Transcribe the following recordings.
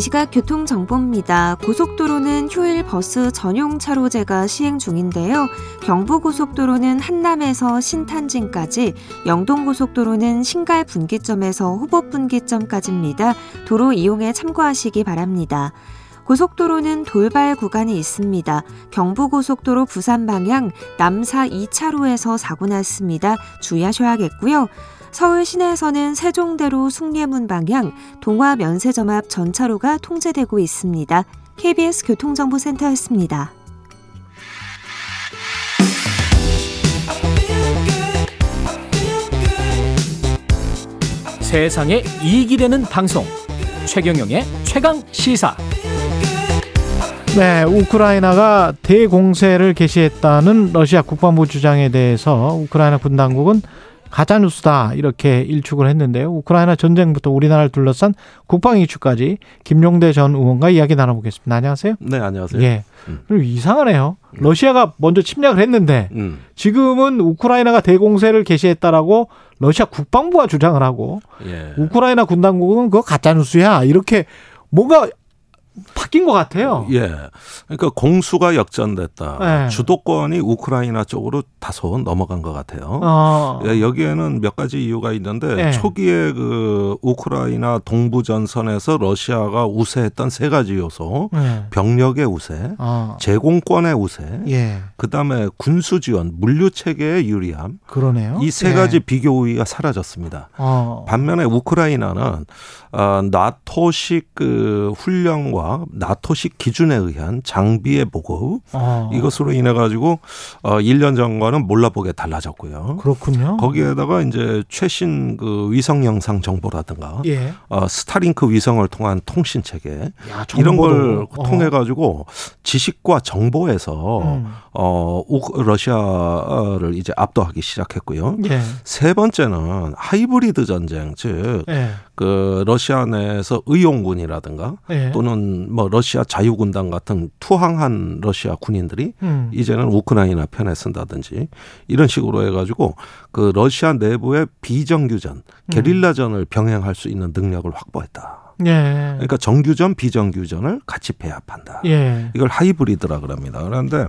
이 시각 교통정보입니다. 고속도로는 휴일 버스 전용 차로제가 시행 중인데요. 경부고속도로는 한남에서 신탄진까지, 영동고속도로는 신갈 분기점에서 후보 분기점까지입니다. 도로 이용에 참고하시기 바랍니다. 고속도로는 돌발 구간이 있습니다. 경부고속도로 부산 방향 남사 2차로에서 사고 났습니다. 주의하셔야겠고요. 서울 시내에서는 세종대로 숭례문 방향 동화 면세점 앞 전차로가 통제되고 있습니다. KBS 교통정보센터였습니다. 세상에 이익이 되는 방송 최경영의 최강 시사 네, 우크라이나가 대공세를 개시했다는 러시아 국방부 주장에 대해서 우크라이나 군 당국은 가짜뉴스다 이렇게 일축을 했는데요. 우크라이나 전쟁부터 우리나라를 둘러싼 국방 이슈까지 김용대 전 의원과 이야기 나눠보겠습니다. 안녕하세요. 네, 안녕하세요. 예. 음. 이상하네요. 러시아가 먼저 침략을 했는데 음. 지금은 우크라이나가 대공세를 개시했다라고 러시아 국방부가 주장을 하고 예. 우크라이나 군 당국은 그거 가짜뉴스야 이렇게 뭔가 바뀐 것 같아요. 예. 그러니까 공수가 역전됐다. 네. 주도권이 우크라이나 쪽으로 다소 넘어간 것 같아요. 어. 예, 여기에는 몇 가지 이유가 있는데 네. 초기에 그 우크라이나 동부 전선에서 러시아가 우세했던 세 가지 요소: 네. 병력의 우세, 어. 제공권의 우세, 예. 그다음에 군수 지원, 물류 체계의 유리함. 그러네요. 이 세 가지 예. 비교 우위가 사라졌습니다. 어. 반면에 우크라이나는 어, 나토식 그 훈련과 나토식 기준에 의한 장비의 보급 어. 이것으로 인해 가지고 어 1년 전과는 몰라보게 달라졌고요. 그렇군요. 거기에다가 이제 최신 그 위성 영상 정보라든가 예. 어 스타링크 위성을 통한 통신 체계 야, 이런 걸 어. 통해 가지고 지식과 정보에서 음. 어 러시아를 이제 압도하기 시작했고요. 예. 세 번째는 하이브리드 전쟁 즉 그 예. 러시아 내에서 의용군이라든가 예. 또는 뭐 러시아 자유군단 같은 투항한 러시아 군인들이 음. 이제는 우크라이나 편에 쓴다든지 이런 식으로 해가지고 그 러시아 내부의 비정규전, 음. 게릴라전을 병행할 수 있는 능력을 확보했다. 예. 그러니까 정규전, 비정규전을 같이 배합한다. 예. 이걸 하이브리드라 그럽니다. 그런데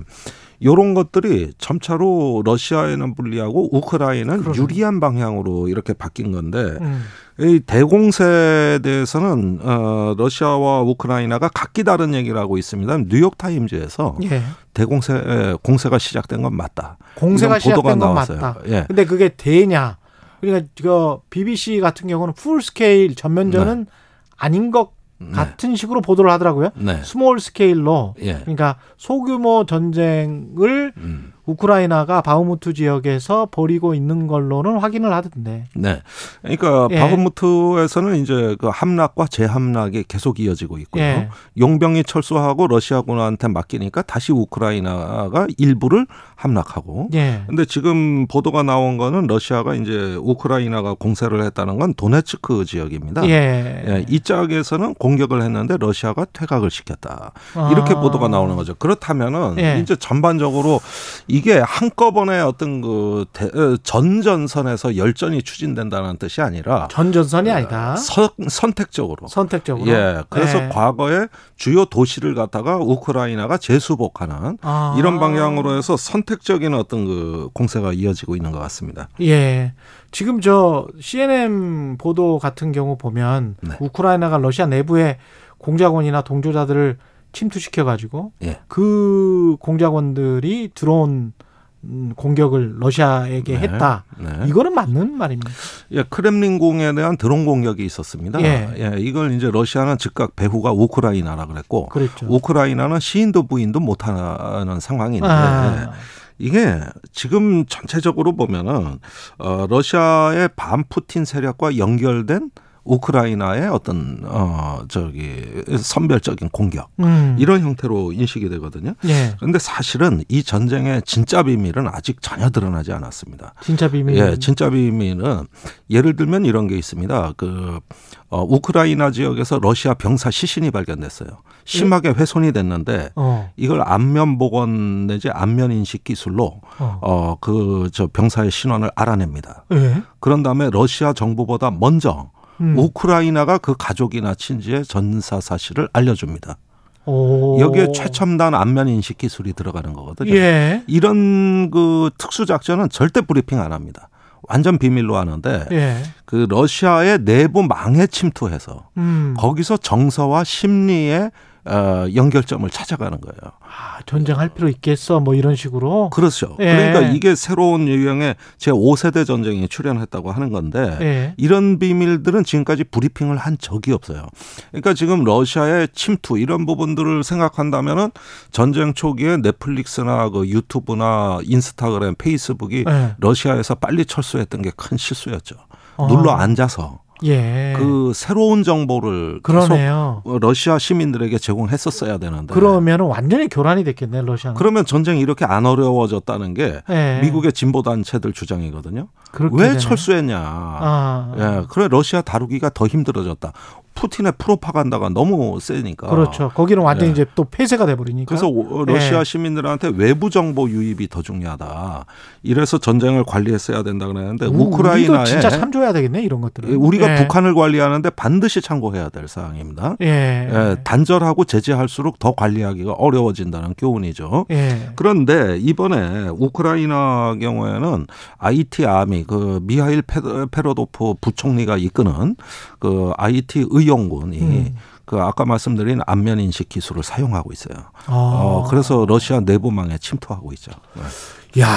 요런 것들이 점차로 러시아에는 불리하고 우크라이나는 그러네. 유리한 방향으로 이렇게 바뀐 건데 음. 이 대공세에 대해서는 어 러시아와 우크라이나가 각기 다른 얘기를 하고 있습니다. 뉴욕 타임즈에서 예. 대공세 공세가 시작된 건 맞다. 공세가 시작된 건 나왔어요. 맞다. 예. 근데 그게 되냐? 그러니까 그 BBC 같은 경우는 full scale 전면전은 네. 아닌 것 네. 같은 식으로 보도를 하더라고요. 네. small scale로 예. 그러니까 소규모 전쟁을 음. 우크라이나가 바흐무트 지역에서 벌이고 있는 걸로는 확인을 하던데. 네. 그러니까 예. 바흐무트에서는 이제 그 함락과 재함락이 계속 이어지고 있고요. 예. 용병이 철수하고 러시아군한테 맡기니까 다시 우크라이나가 일부를 함락하고. 예. 근데 지금 보도가 나온 거는 러시아가 이제 우크라이나가 공세를 했다는 건 도네츠크 지역입니다. 예. 예. 이 짝에서는 공격을 했는데 러시아가 퇴각을 시켰다. 이렇게 아. 보도가 나오는 거죠. 그렇다면은 예. 이제 전반적으로 이게 한꺼번에 어떤 그 대, 어, 전전선에서 열전이 추진된다는 뜻이 아니라 전전선이 아니다. 선, 선택적으로. 선택적으로. 예. 그래서 네. 과거에 주요 도시를 갖다가 우크라이나가 재수복하는 아. 이런 방향으로 해서 선택 적인 어떤 그 공세가 이어지고 있는 것 같습니다. 예. 지금 저 CNN 보도 같은 경우 보면 네. 우크라이나가 러시아 내부에 공작원이나 동조자들을 침투시켜 가지고 예. 그 공작원들이 드론 음, 공격을 러시아에게 네, 했다. 네. 이거는 맞는 말입니다. 예, 크렘린궁에 대한 드론 공격이 있었습니다. 예. 예. 이걸 이제 러시아는 즉각 배후가 우크라이나라 그랬고, 그랬죠. 우크라이나는 시인도 부인도 못하는 상황인데. 아. 이게 지금 전체적으로 보면은 어 러시아의 반푸틴 세력과 연결된 우크라이나의 어떤 어 저기 선별적인 공격 음. 이런 형태로 인식이 되거든요. 예. 그런데 사실은 이 전쟁의 진짜 비밀은 아직 전혀 드러나지 않았습니다. 진짜 비밀. 예, 진짜 비밀은 예를 들면 이런 게 있습니다. 그 어, 우크라이나 지역에서 러시아 병사 시신이 발견됐어요. 심하게 예? 훼손이 됐는데 어. 이걸 안면 복원 내지 안면 인식 기술로 어 그 저 병사의 신원을 알아냅니다. 예? 그런 다음에 러시아 정부보다 먼저 음. 우크라이나가 그 가족이나 친지의 전사 사실을 알려줍니다. 오. 여기에 최첨단 안면 인식 기술이 들어가는 거거든요. 예. 이런 그 특수 작전은 절대 브리핑 안 합니다. 완전 비밀로 하는데 예. 그 러시아의 내부 망에 침투해서 음. 거기서 정서와 심리의 어, 연결점을 찾아가는 거예요. 아, 전쟁할 필요 있겠어? 뭐 이런 식으로? 그렇죠. 예. 그러니까 이게 새로운 유형의 제 5세대 전쟁에 출연했다고 하는 건데 예. 이런 비밀들은 지금까지 브리핑을 한 적이 없어요. 그러니까 지금 러시아의 침투 이런 부분들을 생각한다면은 전쟁 초기에 넷플릭스나 그 유튜브나 인스타그램, 페이스북이 예. 러시아에서 빨리 철수했던 게 큰 실수였죠. 어. 눌러 앉아서 예. 그 새로운 정보를 그러네요. 계속 러시아 시민들에게 제공했었어야 되는데. 그러면 완전히 교란이 됐겠네, 러시아. 그러면 전쟁이 이렇게 안 어려워졌다는 게 예. 미국의 진보 단체들 주장이거든요. 왜 되네. 철수했냐. 아. 예, 그래 러시아 다루기가 더 힘들어졌다. 푸틴의 프로파간다가 너무 세니까. 그렇죠. 거기는 완전히 예. 이제 또 폐쇄가 돼 버리니까. 그래서 러시아 예. 시민들한테 외부 정보 유입이 더 중요하다. 이래서 전쟁을 관리했어야 된다 그랬는데 우, 우크라이나에 진짜 참조해야 되겠네 이런 것들은. 예, 우리가 예. 북한을 관리하는데 반드시 참고해야 될 사항입니다. 예. 예. 단절하고 제재할수록 더 관리하기가 어려워진다는 교훈이죠. 예. 그런데 이번에 우크라이나 경우에는 IT 아미 그 미하일 페로도프 부총리가 이끄는 그 IT 의 의용군이 음. 그 아까 말씀드린 안면 인식 기술을 사용하고 있어요. 아. 어, 그래서 러시아 내부망에 침투하고 있죠. 네. 야,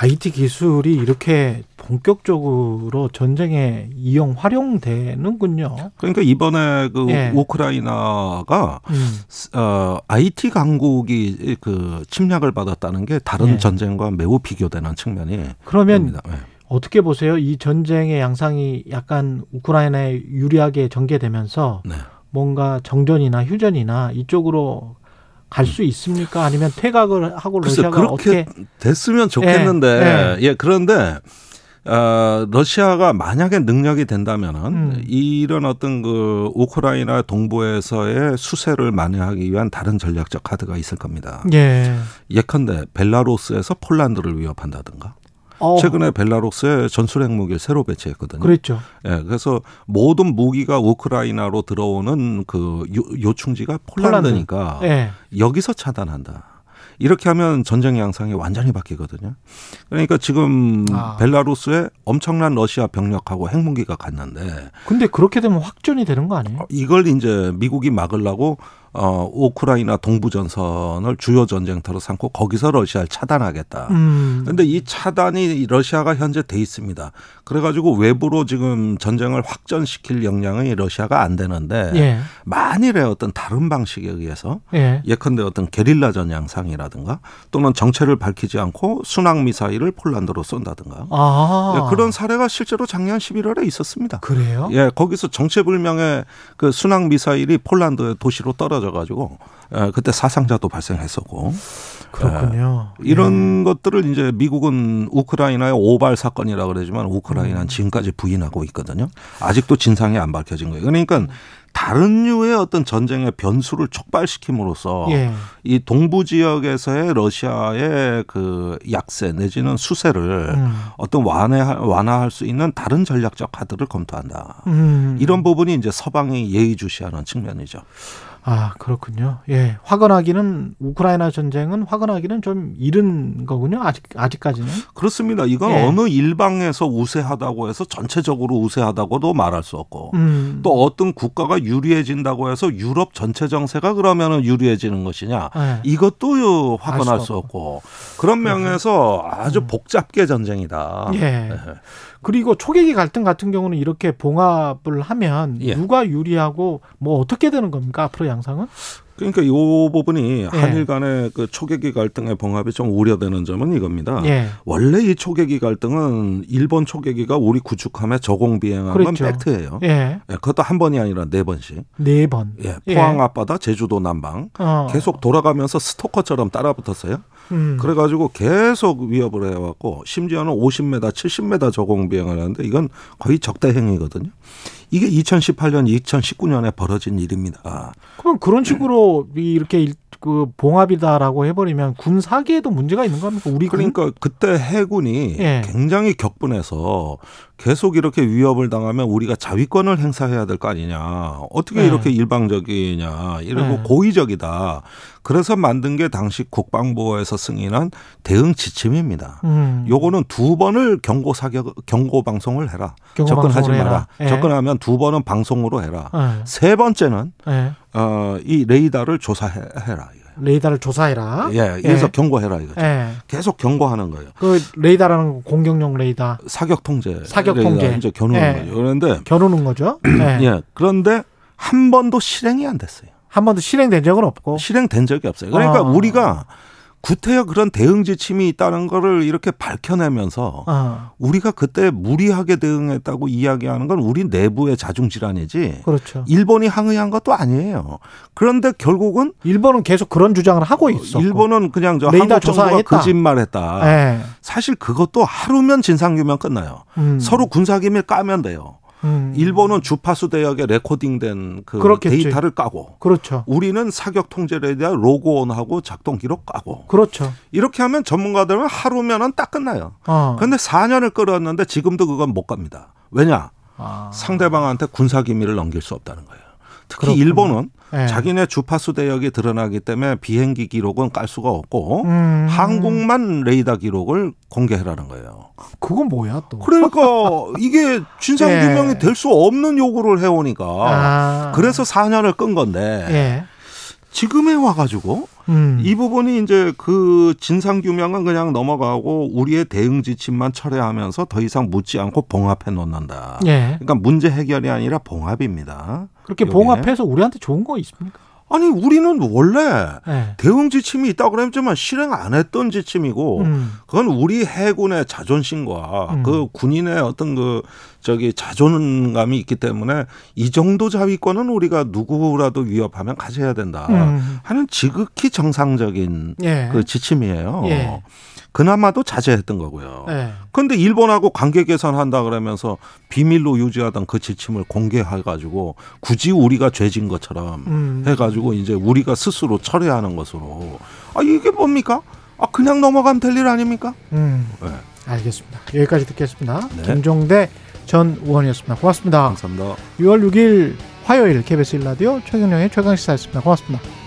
IT 기술이 이렇게 본격적으로 전쟁에 이용 활용되는군요. 그러니까 이번에 그 예. 우크라이나가 음. 어, IT 강국이 그 침략을 받았다는 게 다른 예. 전쟁과 매우 비교되는 측면이 그러면 네. 어떻게 보세요? 이 전쟁의 양상이 약간 우크라이나에 유리하게 전개되면서 네. 뭔가 정전이나 휴전이나 이쪽으로 갈수 음. 있습니까? 아니면 퇴각을 하고 러시아가 그렇게 어떻게 됐으면 좋겠는데 예, 예. 예 그런데 어, 러시아가 만약에 능력이 된다면은 음. 이런 어떤 그 우크라이나 동부에서의 수세를 만회하기 위한 다른 전략적 카드가 있을 겁니다. 예. 예컨대 벨라루스에서 폴란드를 위협한다든가. 어. 최근에 벨라루스에 전술 핵무기를 새로 배치했거든요. 그랬죠. 예, 그래서 모든 무기가 우크라이나로 들어오는 그 요, 충지가 폴란드니까 폴란드. 예. 여기서 차단한다. 이렇게 하면 전쟁 양상이 완전히 바뀌거든요. 그러니까 지금 아. 벨라루스에 엄청난 러시아 병력하고 핵무기가 갔는데. 근데 그렇게 되면 확전이 되는 거 아니에요? 이걸 이제 미국이 막으려고 어, 우크라이나 동부 전선을 주요 전쟁터로 삼고 거기서 러시아를 차단하겠다. 음. 그런데 이 차단이 러시아가 현재 돼 있습니다. 그래가지고 외부로 지금 전쟁을 확전시킬 역량이 러시아가 안 되는데 예. 만일에 어떤 다른 방식에 의해서 예. 컨대 어떤 게릴라 전향상이라든가 또는 정체를 밝히지 않고 순항 미사일을 폴란드로 쏜다든가 아. 예, 그런 사례가 실제로 작년 11월에 있었습니다. 그래요? 예, 거기서 정체불명의 그 순항 미사일이 폴란드 도시로 떨어 떨어져 가지고 예, 그때 사상자도 발생했었고 그렇군요. 예, 이런 예. 것들을 이제 미국은 우크라이나의 오발 사건이라 그러지만 우크라이나는 음. 지금까지 부인하고 있거든요. 아직도 진상이 안 밝혀진 거예요. 그러니까 다른 류의 어떤 전쟁의 변수를 촉발시킴으로써 예. 이 동부 지역에서의 러시아의 그 약세 내지는 수세를 음. 어떤 완화 완화할 수 있는 다른 전략적 카드를 검토한다. 음. 이런 부분이 이제 서방이 예의주시하는 측면이죠. 아 그렇군요. 예, 화건하기는 우크라이나 전쟁은 화건하기는 좀 이른 거군요. 아직 아직까지는 그렇습니다. 이건 예. 어느 일방에서 우세하다고 해서 전체적으로 우세하다고도 말할 수 없고 음. 또 어떤 국가가 유리해진다고 해서 유럽 전체 정세가 그러면은 유리해지는 것이냐 예. 이것도 화건할 수 없고 그런 면에서 아주 음. 복잡게 전쟁이다. 예. 예. 그리고 초계기 갈등 같은 경우는 이렇게 봉합을 하면 예. 누가 유리하고 뭐 어떻게 되는 겁니까 앞으로 양상은? 그러니까 이 부분이 예. 한일 간의 그 초계기 갈등의 봉합이 좀 우려되는 점은 이겁니다. 예. 원래 이 초계기 갈등은 일본 초계기가 우리 구축함에 저공 비행한 그렇죠. 건 팩트예요. 예. 예. 그것도 한 번이 아니라 네 번씩. 네 번. 예. 포항 앞바다, 제주도 남방 어. 계속 돌아가면서 스토커처럼 따라붙었어요. 음. 그래가지고 계속 위협을 해왔고 심지어는 50m, 70m 저공 비행을 하는데 이건 거의 적대 행위거든요. 이게 2018년, 2019년에 벌어진 일입니다. 그럼 그런 식으로 이렇게 그 봉합이다라고 해버리면 군 사기에도 문제가 있는 겁니까? 우리 그러니까 군? 그때 해군이 예. 굉장히 격분해서 계속 이렇게 위협을 당하면 우리가 자위권을 행사해야 될 거 아니냐. 어떻게 예. 이렇게 일방적이냐. 이러고 예. 고의적이다. 그래서 만든 게 당시 국방부에서 승인한 대응 지침입니다. 음. 요거는 두 번을 경고 사격 경고 방송을 해라. 경고 접근하지 마라. 예. 접근하면 두 번은 방송으로 해라. 예. 세 번째는 어, 이 레이더를 조사해라. 레이더를 조사해라. 예, 그래서 예. 경고해라 이거죠. 예. 계속 경고하는 거예요. 그 레이더라는 공격용 레이더. 사격 통제. 사격 통제. 이제 겨누는 예. 거죠. 그런데 겨누는 거죠. 예. 예. 그런데 한 번도 실행이 안 됐어요. 한 번도 실행된 적은 없고. 실행된 적이 없어요. 그러니까 아. 우리가 구태여 그런 대응 지침이 있다는 거를 이렇게 밝혀내면서 아. 우리가 그때 무리하게 대응했다고 이야기하는 건 우리 내부의 자중 질환이지. 그렇죠. 일본이 항의한 것도 아니에요. 그런데 결국은 일본은 계속 그런 주장을 하고 있어. 일본은 그냥 저 한국 정부가 거짓말했다. 네. 사실 그것도 하루면 진상 규명 끝나요. 음. 서로 군사 기밀 까면 돼요. 음. 일본은 주파수 대역에 레코딩된 그 그렇겠지. 데이터를 까고 그렇죠. 우리는 사격 통제에 대한 로그온하고 작동 기록 까고 그렇죠. 이렇게 하면 전문가들은 하루면은 딱 끝나요. 어. 그런데 4년을 끌었는데 지금도 그건 못 갑니다. 왜냐? 아. 상대방한테 군사 기밀을 넘길 수 없다는 거예요. 특히 그렇구나. 일본은 네. 자기네 주파수 대역이 드러나기 때문에 비행기 기록은 깔 수가 없고 음. 한국만 레이더 기록을 공개해라는 거예요. 그건 뭐야 또? 그러니까 이게 진상 규명이 네. 될수 없는 요구를 해오니까 아. 그래서 4년을 끈 건데 네. 지금에 와가지고 음. 이 부분이 이제 그 진상 규명은 그냥 넘어가고 우리의 대응 지침만 철회하면서 더 이상 묻지 않고 봉합해 놓는다. 예. 그러니까 문제 해결이 아니라 봉합입니다. 그렇게 요게. 봉합해서 우리한테 좋은 거 있습니까? 아니 우리는 원래 네. 대응 지침이 있다고 그랬지만 실행 안 했던 지침이고 음. 그건 우리 해군의 자존심과 음. 그 군인의 어떤 그 저기 자존감이 있기 때문에 이 정도 자위권은 우리가 누구라도 위협하면 가져야 된다 음. 하는 지극히 정상적인 예. 그 지침이에요. 예. 그나마도 자제했던 거고요. 네. 그런데 일본하고 관계 개선한다 그러면서 비밀로 유지하던 그 지침을 공개해 가지고 굳이 우리가 죄진 것처럼 음. 해 가지고 이제 우리가 스스로 철회하는 것으로 아 이게 뭡니까? 아 그냥 넘어가면 될 일 아닙니까? 음. 네. 알겠습니다. 여기까지 듣겠습니다. 네. 김종대 전 의원이었습니다. 고맙습니다. 감사합니다. 6월 6일 화요일 KBS 1라디오 최경영의 최강시사였습니다. 고맙습니다.